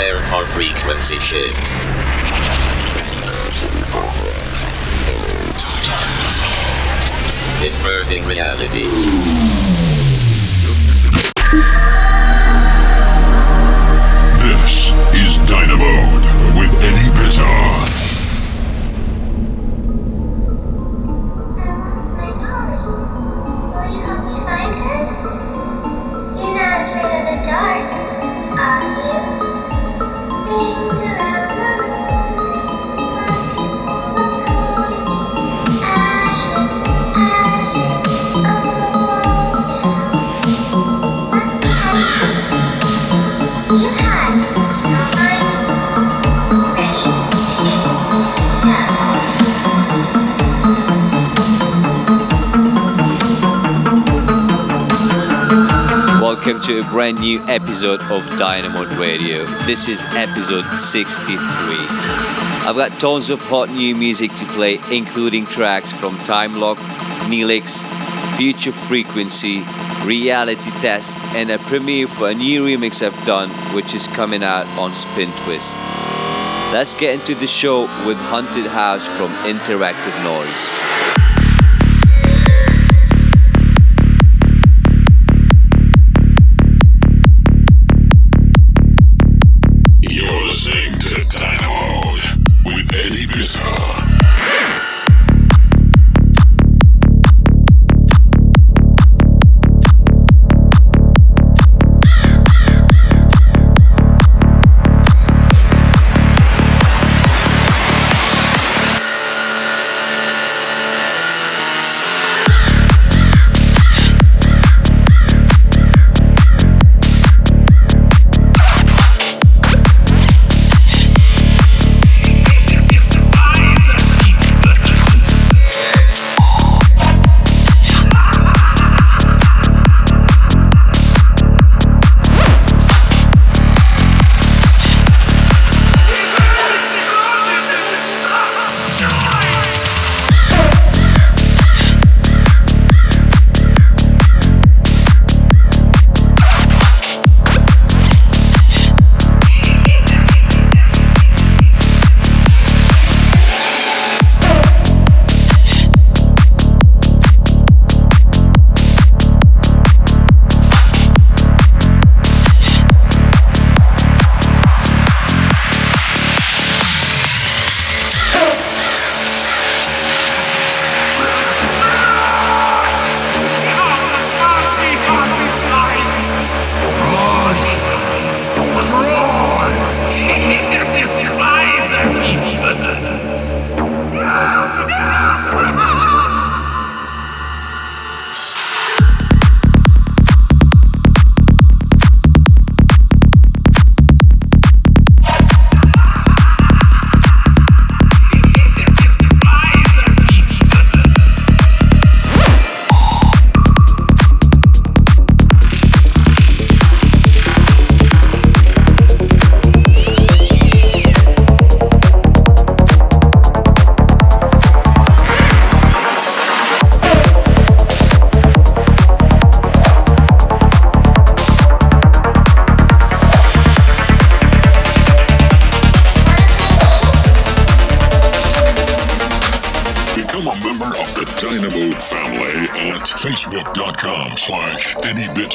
Prepare for frequency shift. Inverting reality. This is Dinamode with Eddie Bitar. Welcome to a brand new episode of Dinamode Radio. This is episode 63. I've got tons of hot new music to play, including tracks from Timelock, Neelix, Future Frequency, Reality Test, and a premiere for a new remix I've done, which is coming out on Spin Twist. Let's get into the show with Haunted House from Interactive Noise. Eddie Bitar.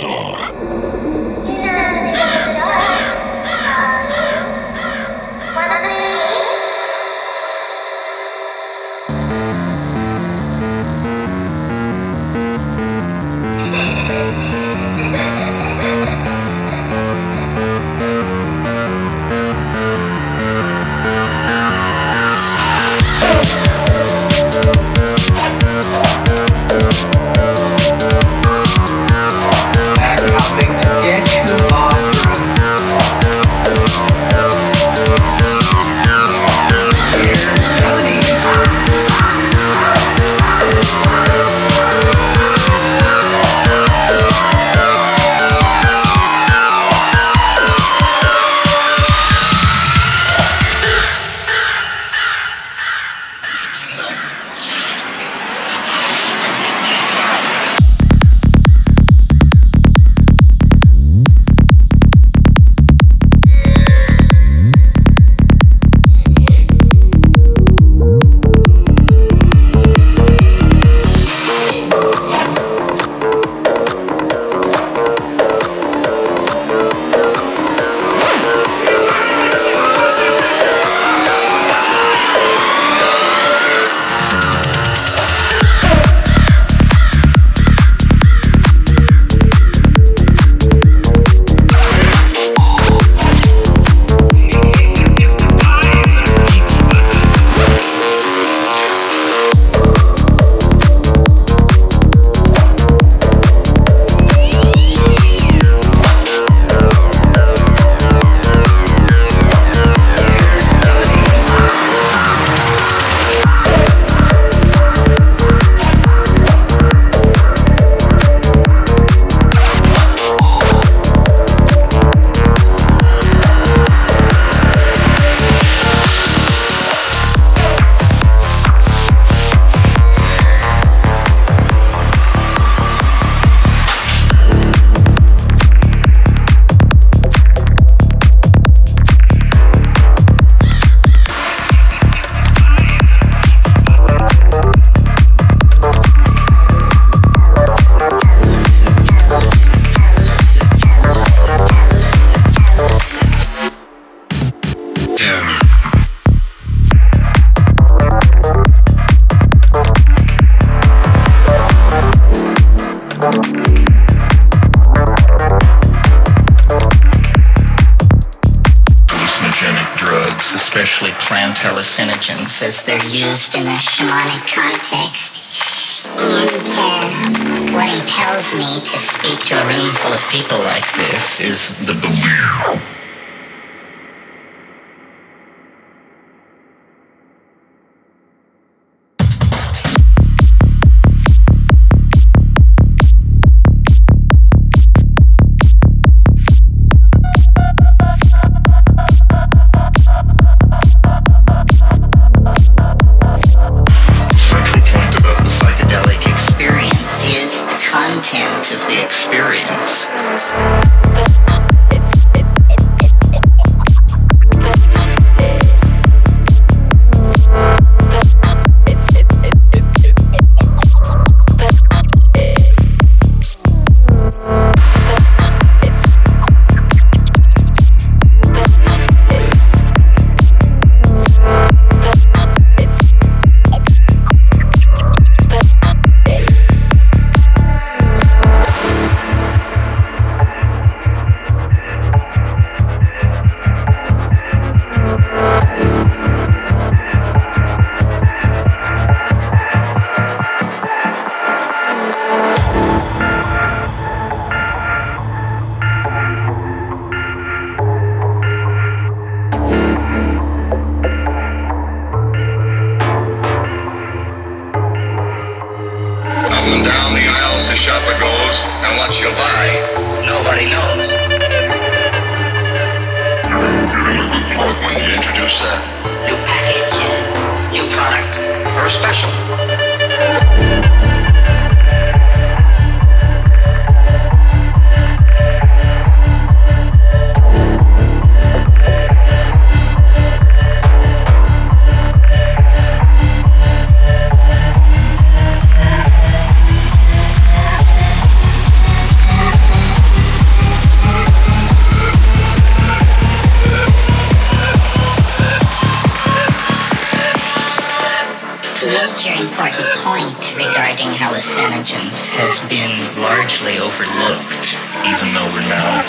important point regarding hallucinogens has been largely overlooked. Even though we're now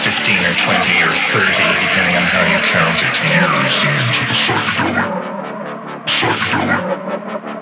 15 or 20 or 30, depending on how you count it, years into psychedelic, psychedelic.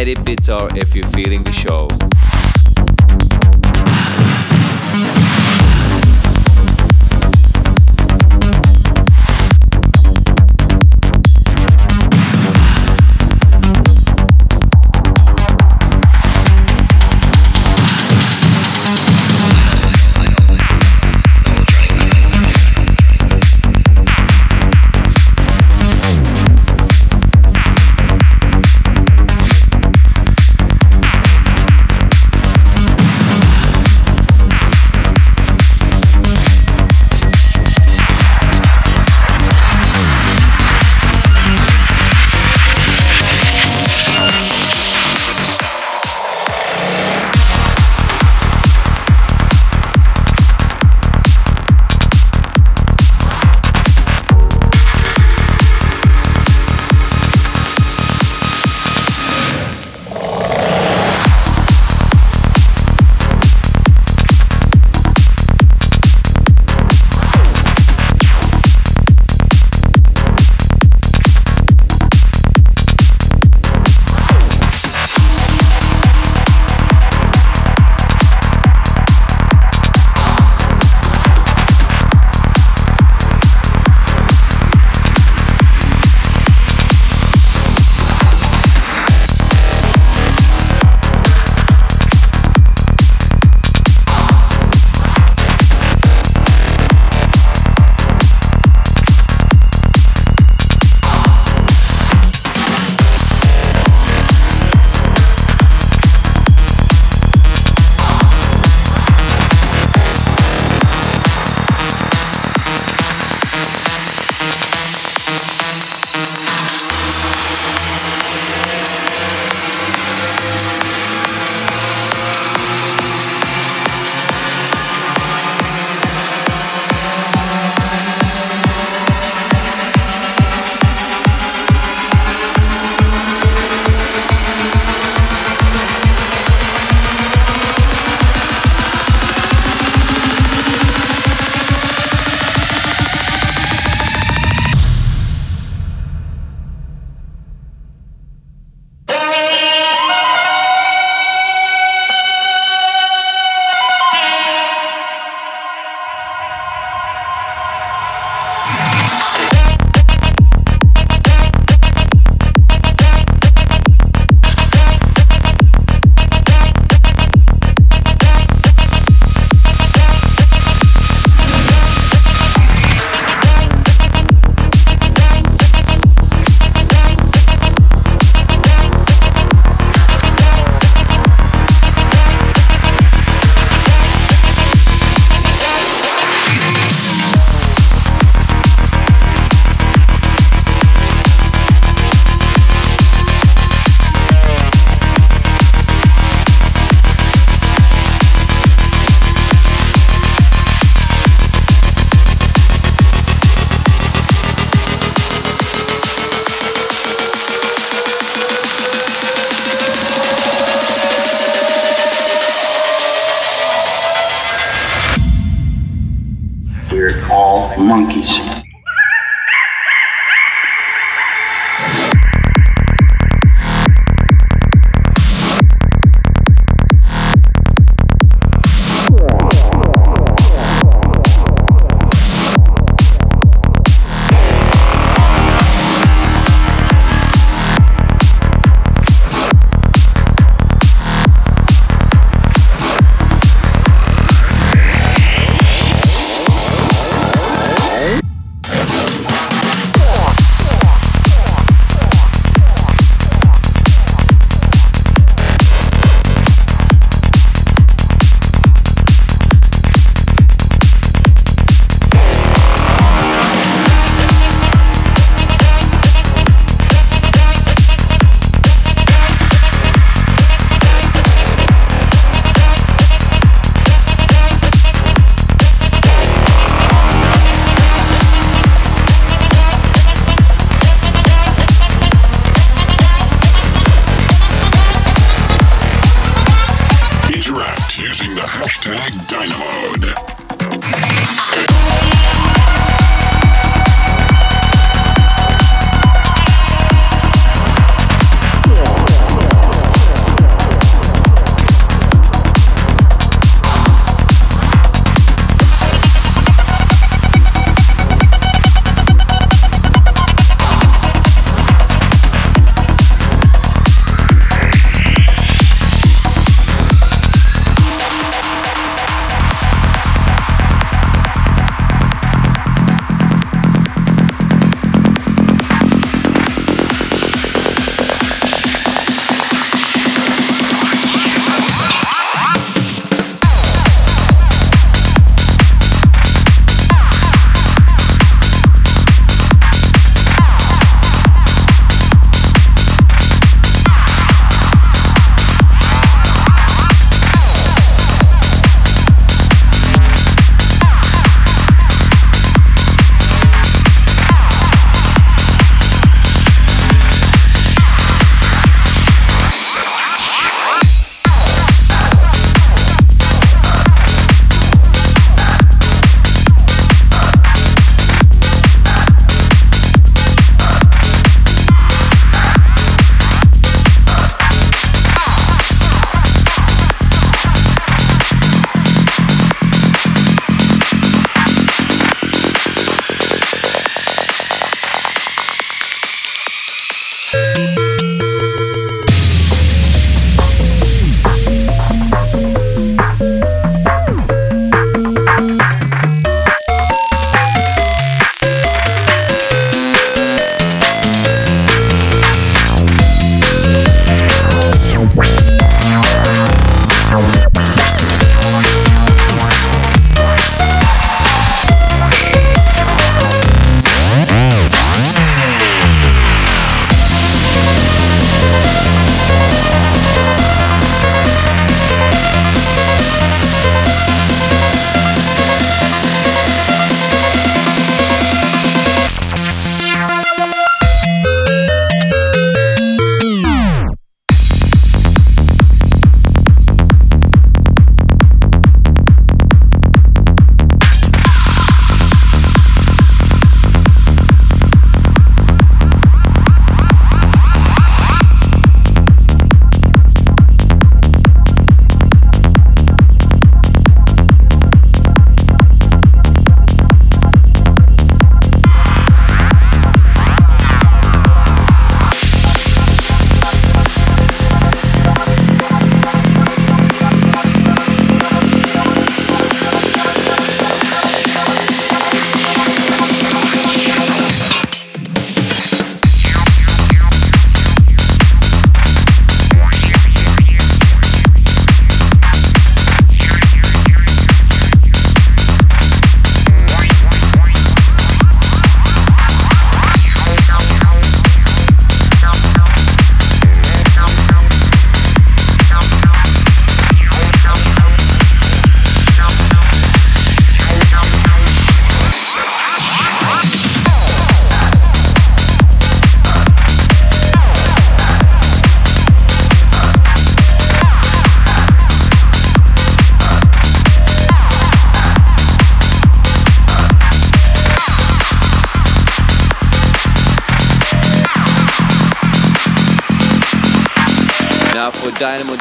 Eddie Bitar if you're feeling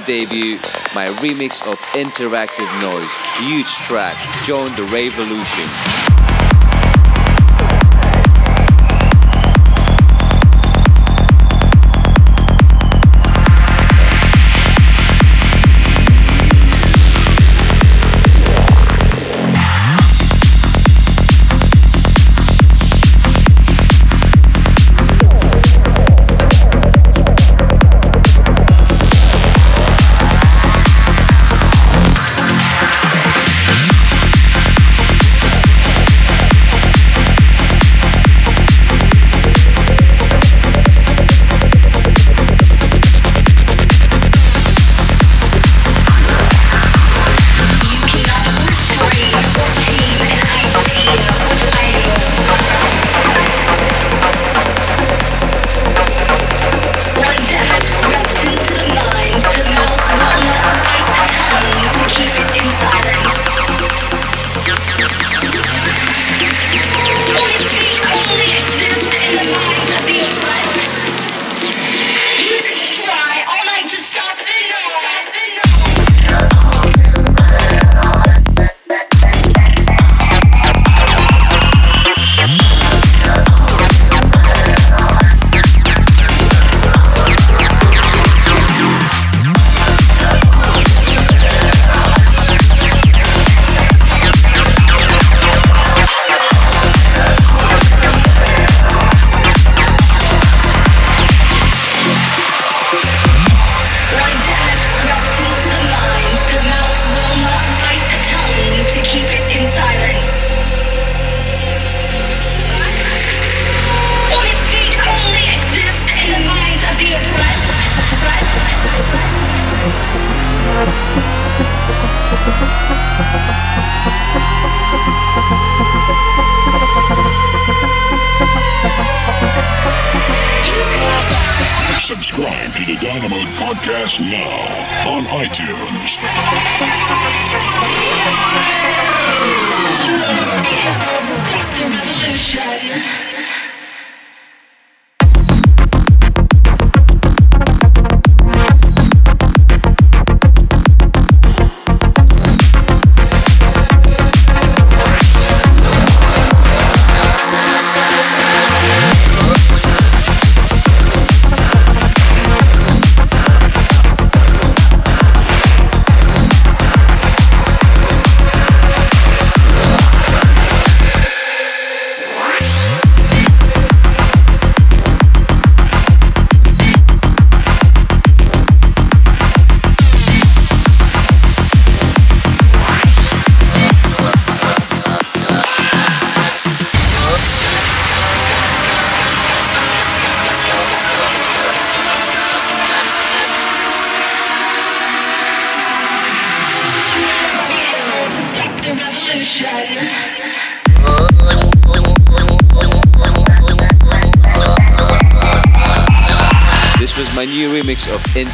debut, my remix of Interactive Noise, huge track, Join the Raveolution.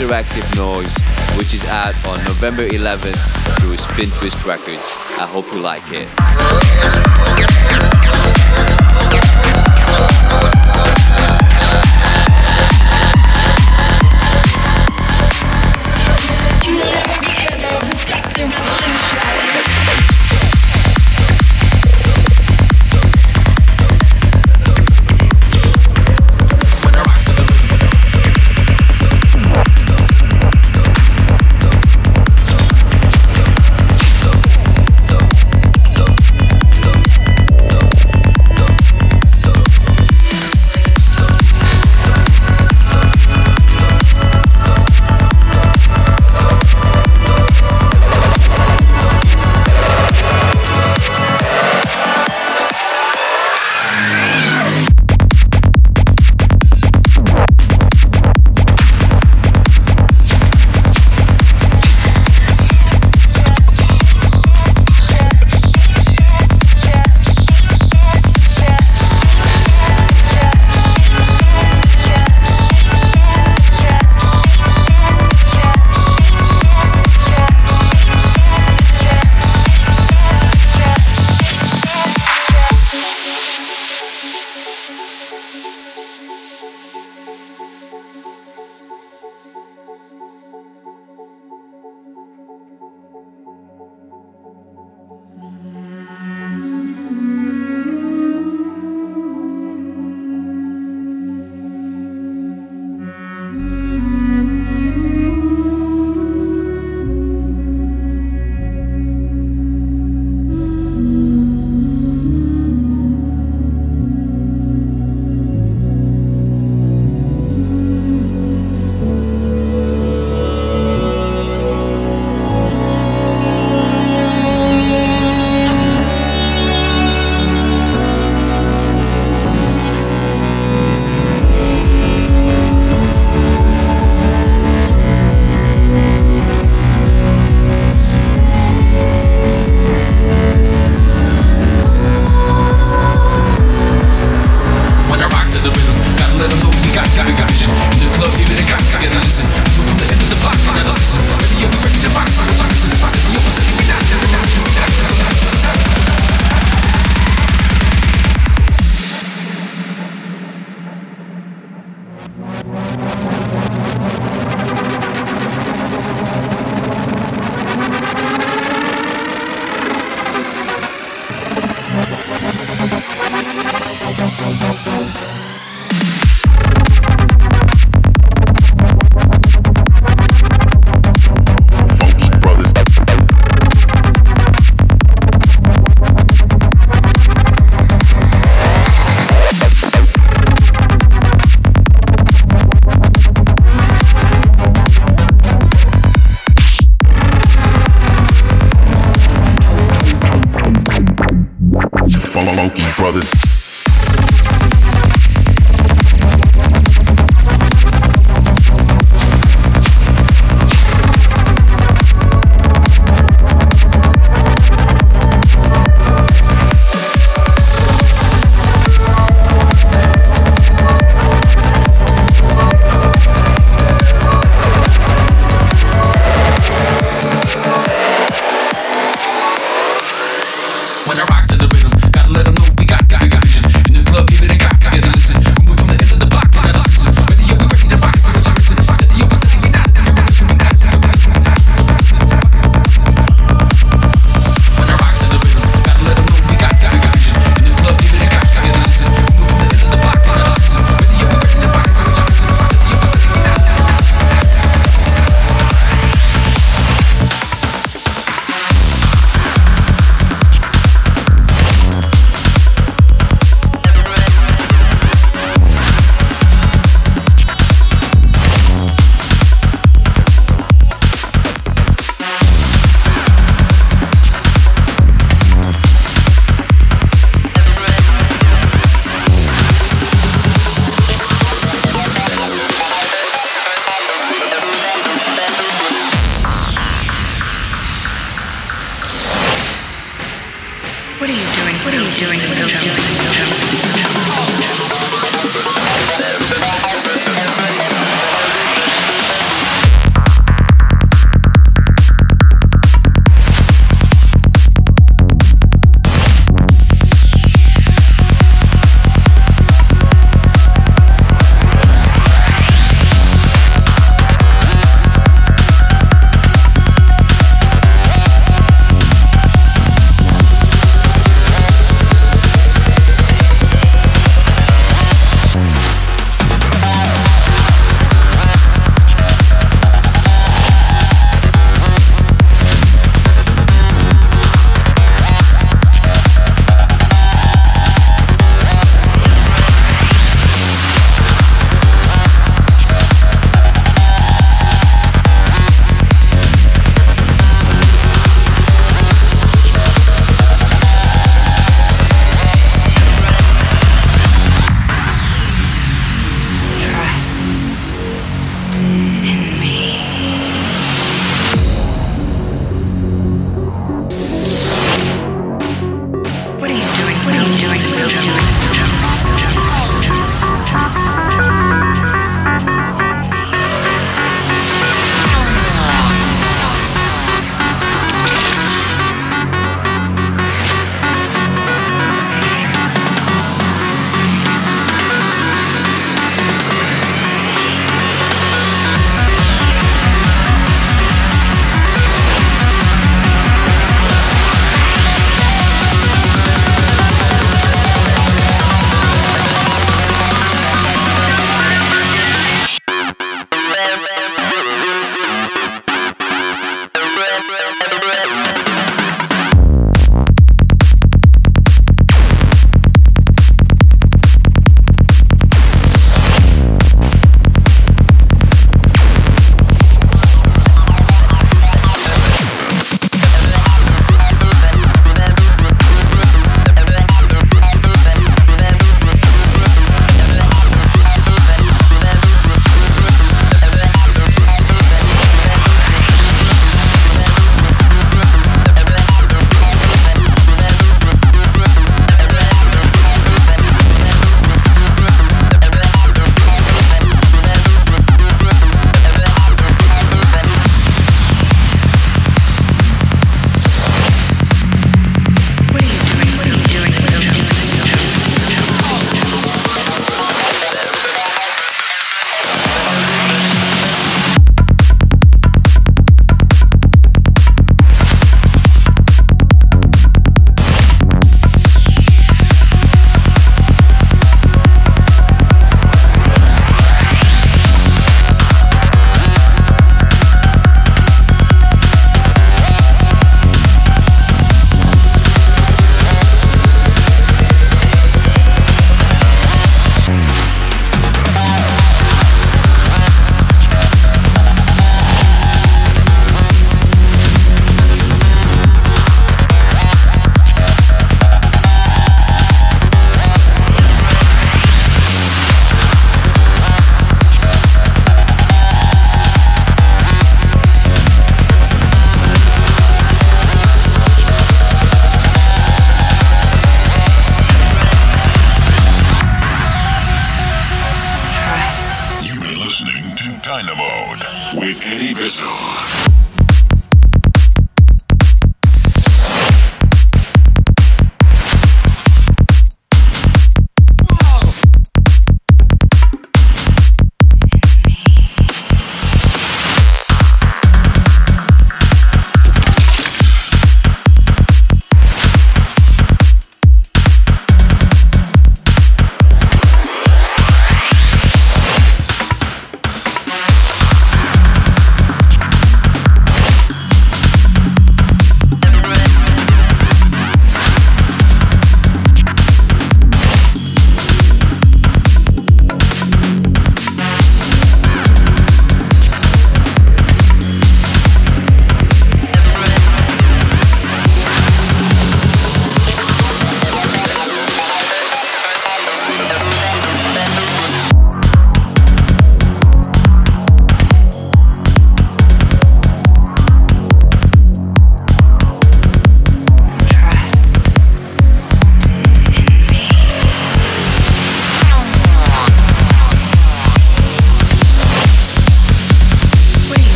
Interactive Noise, which is out on November 11th through Spin Twist Records. I hope you like it.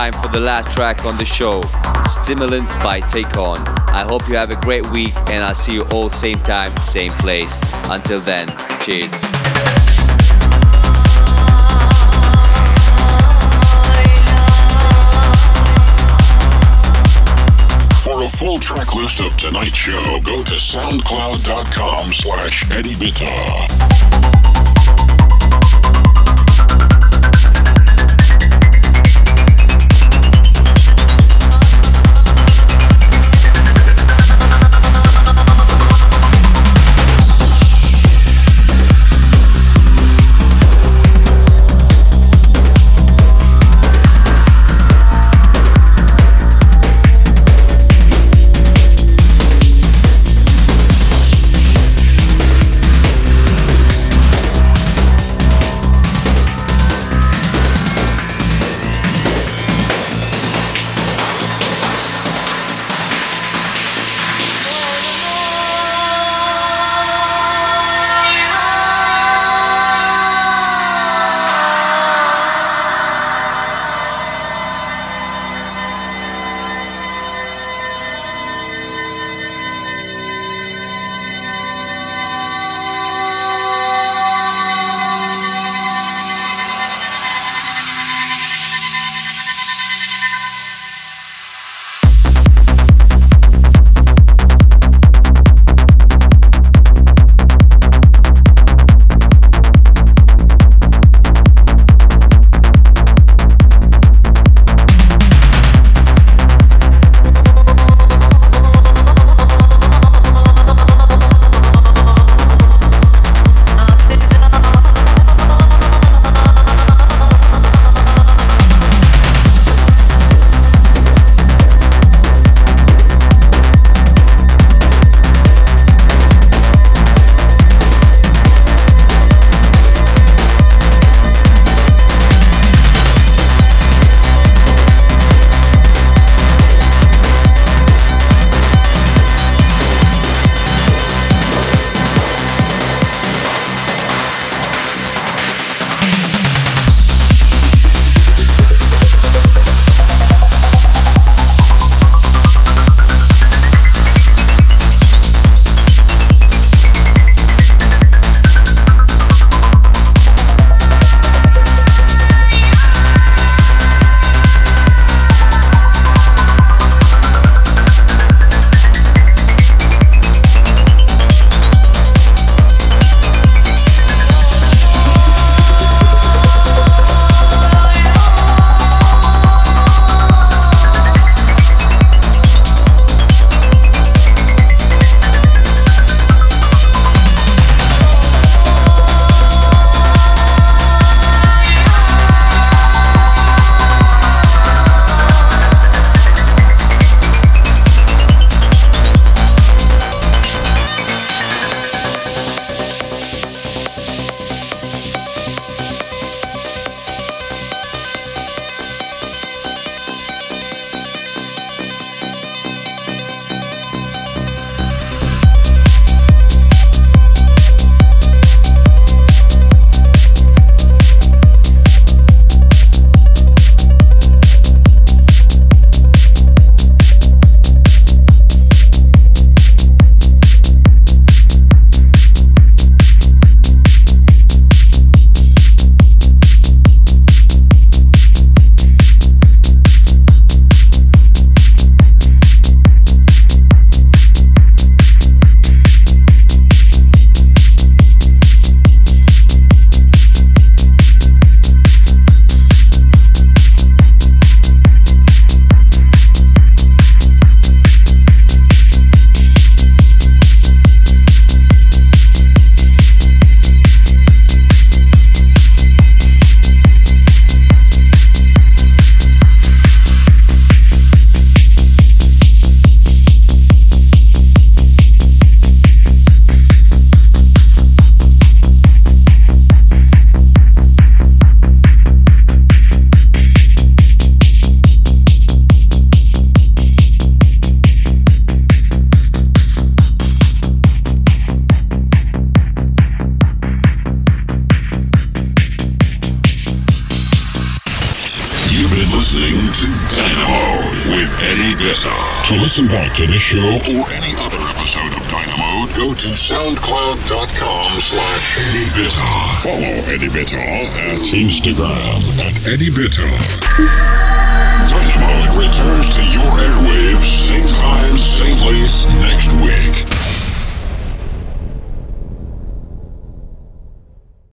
The last track on the show, Stimulant by Ticon. I hope you have a great week and I'll see you all same time, same place. Until then, cheers. For a full track list of tonight's show, go to soundcloud.com slash Eddie Bitar. To this show or any other episode of Dinamode, go to soundcloud.com slash Eddie Bitar. Follow Eddie Bitar at Instagram at Eddie Bitar. Dinamode returns to your airwaves, same time, same place, next week.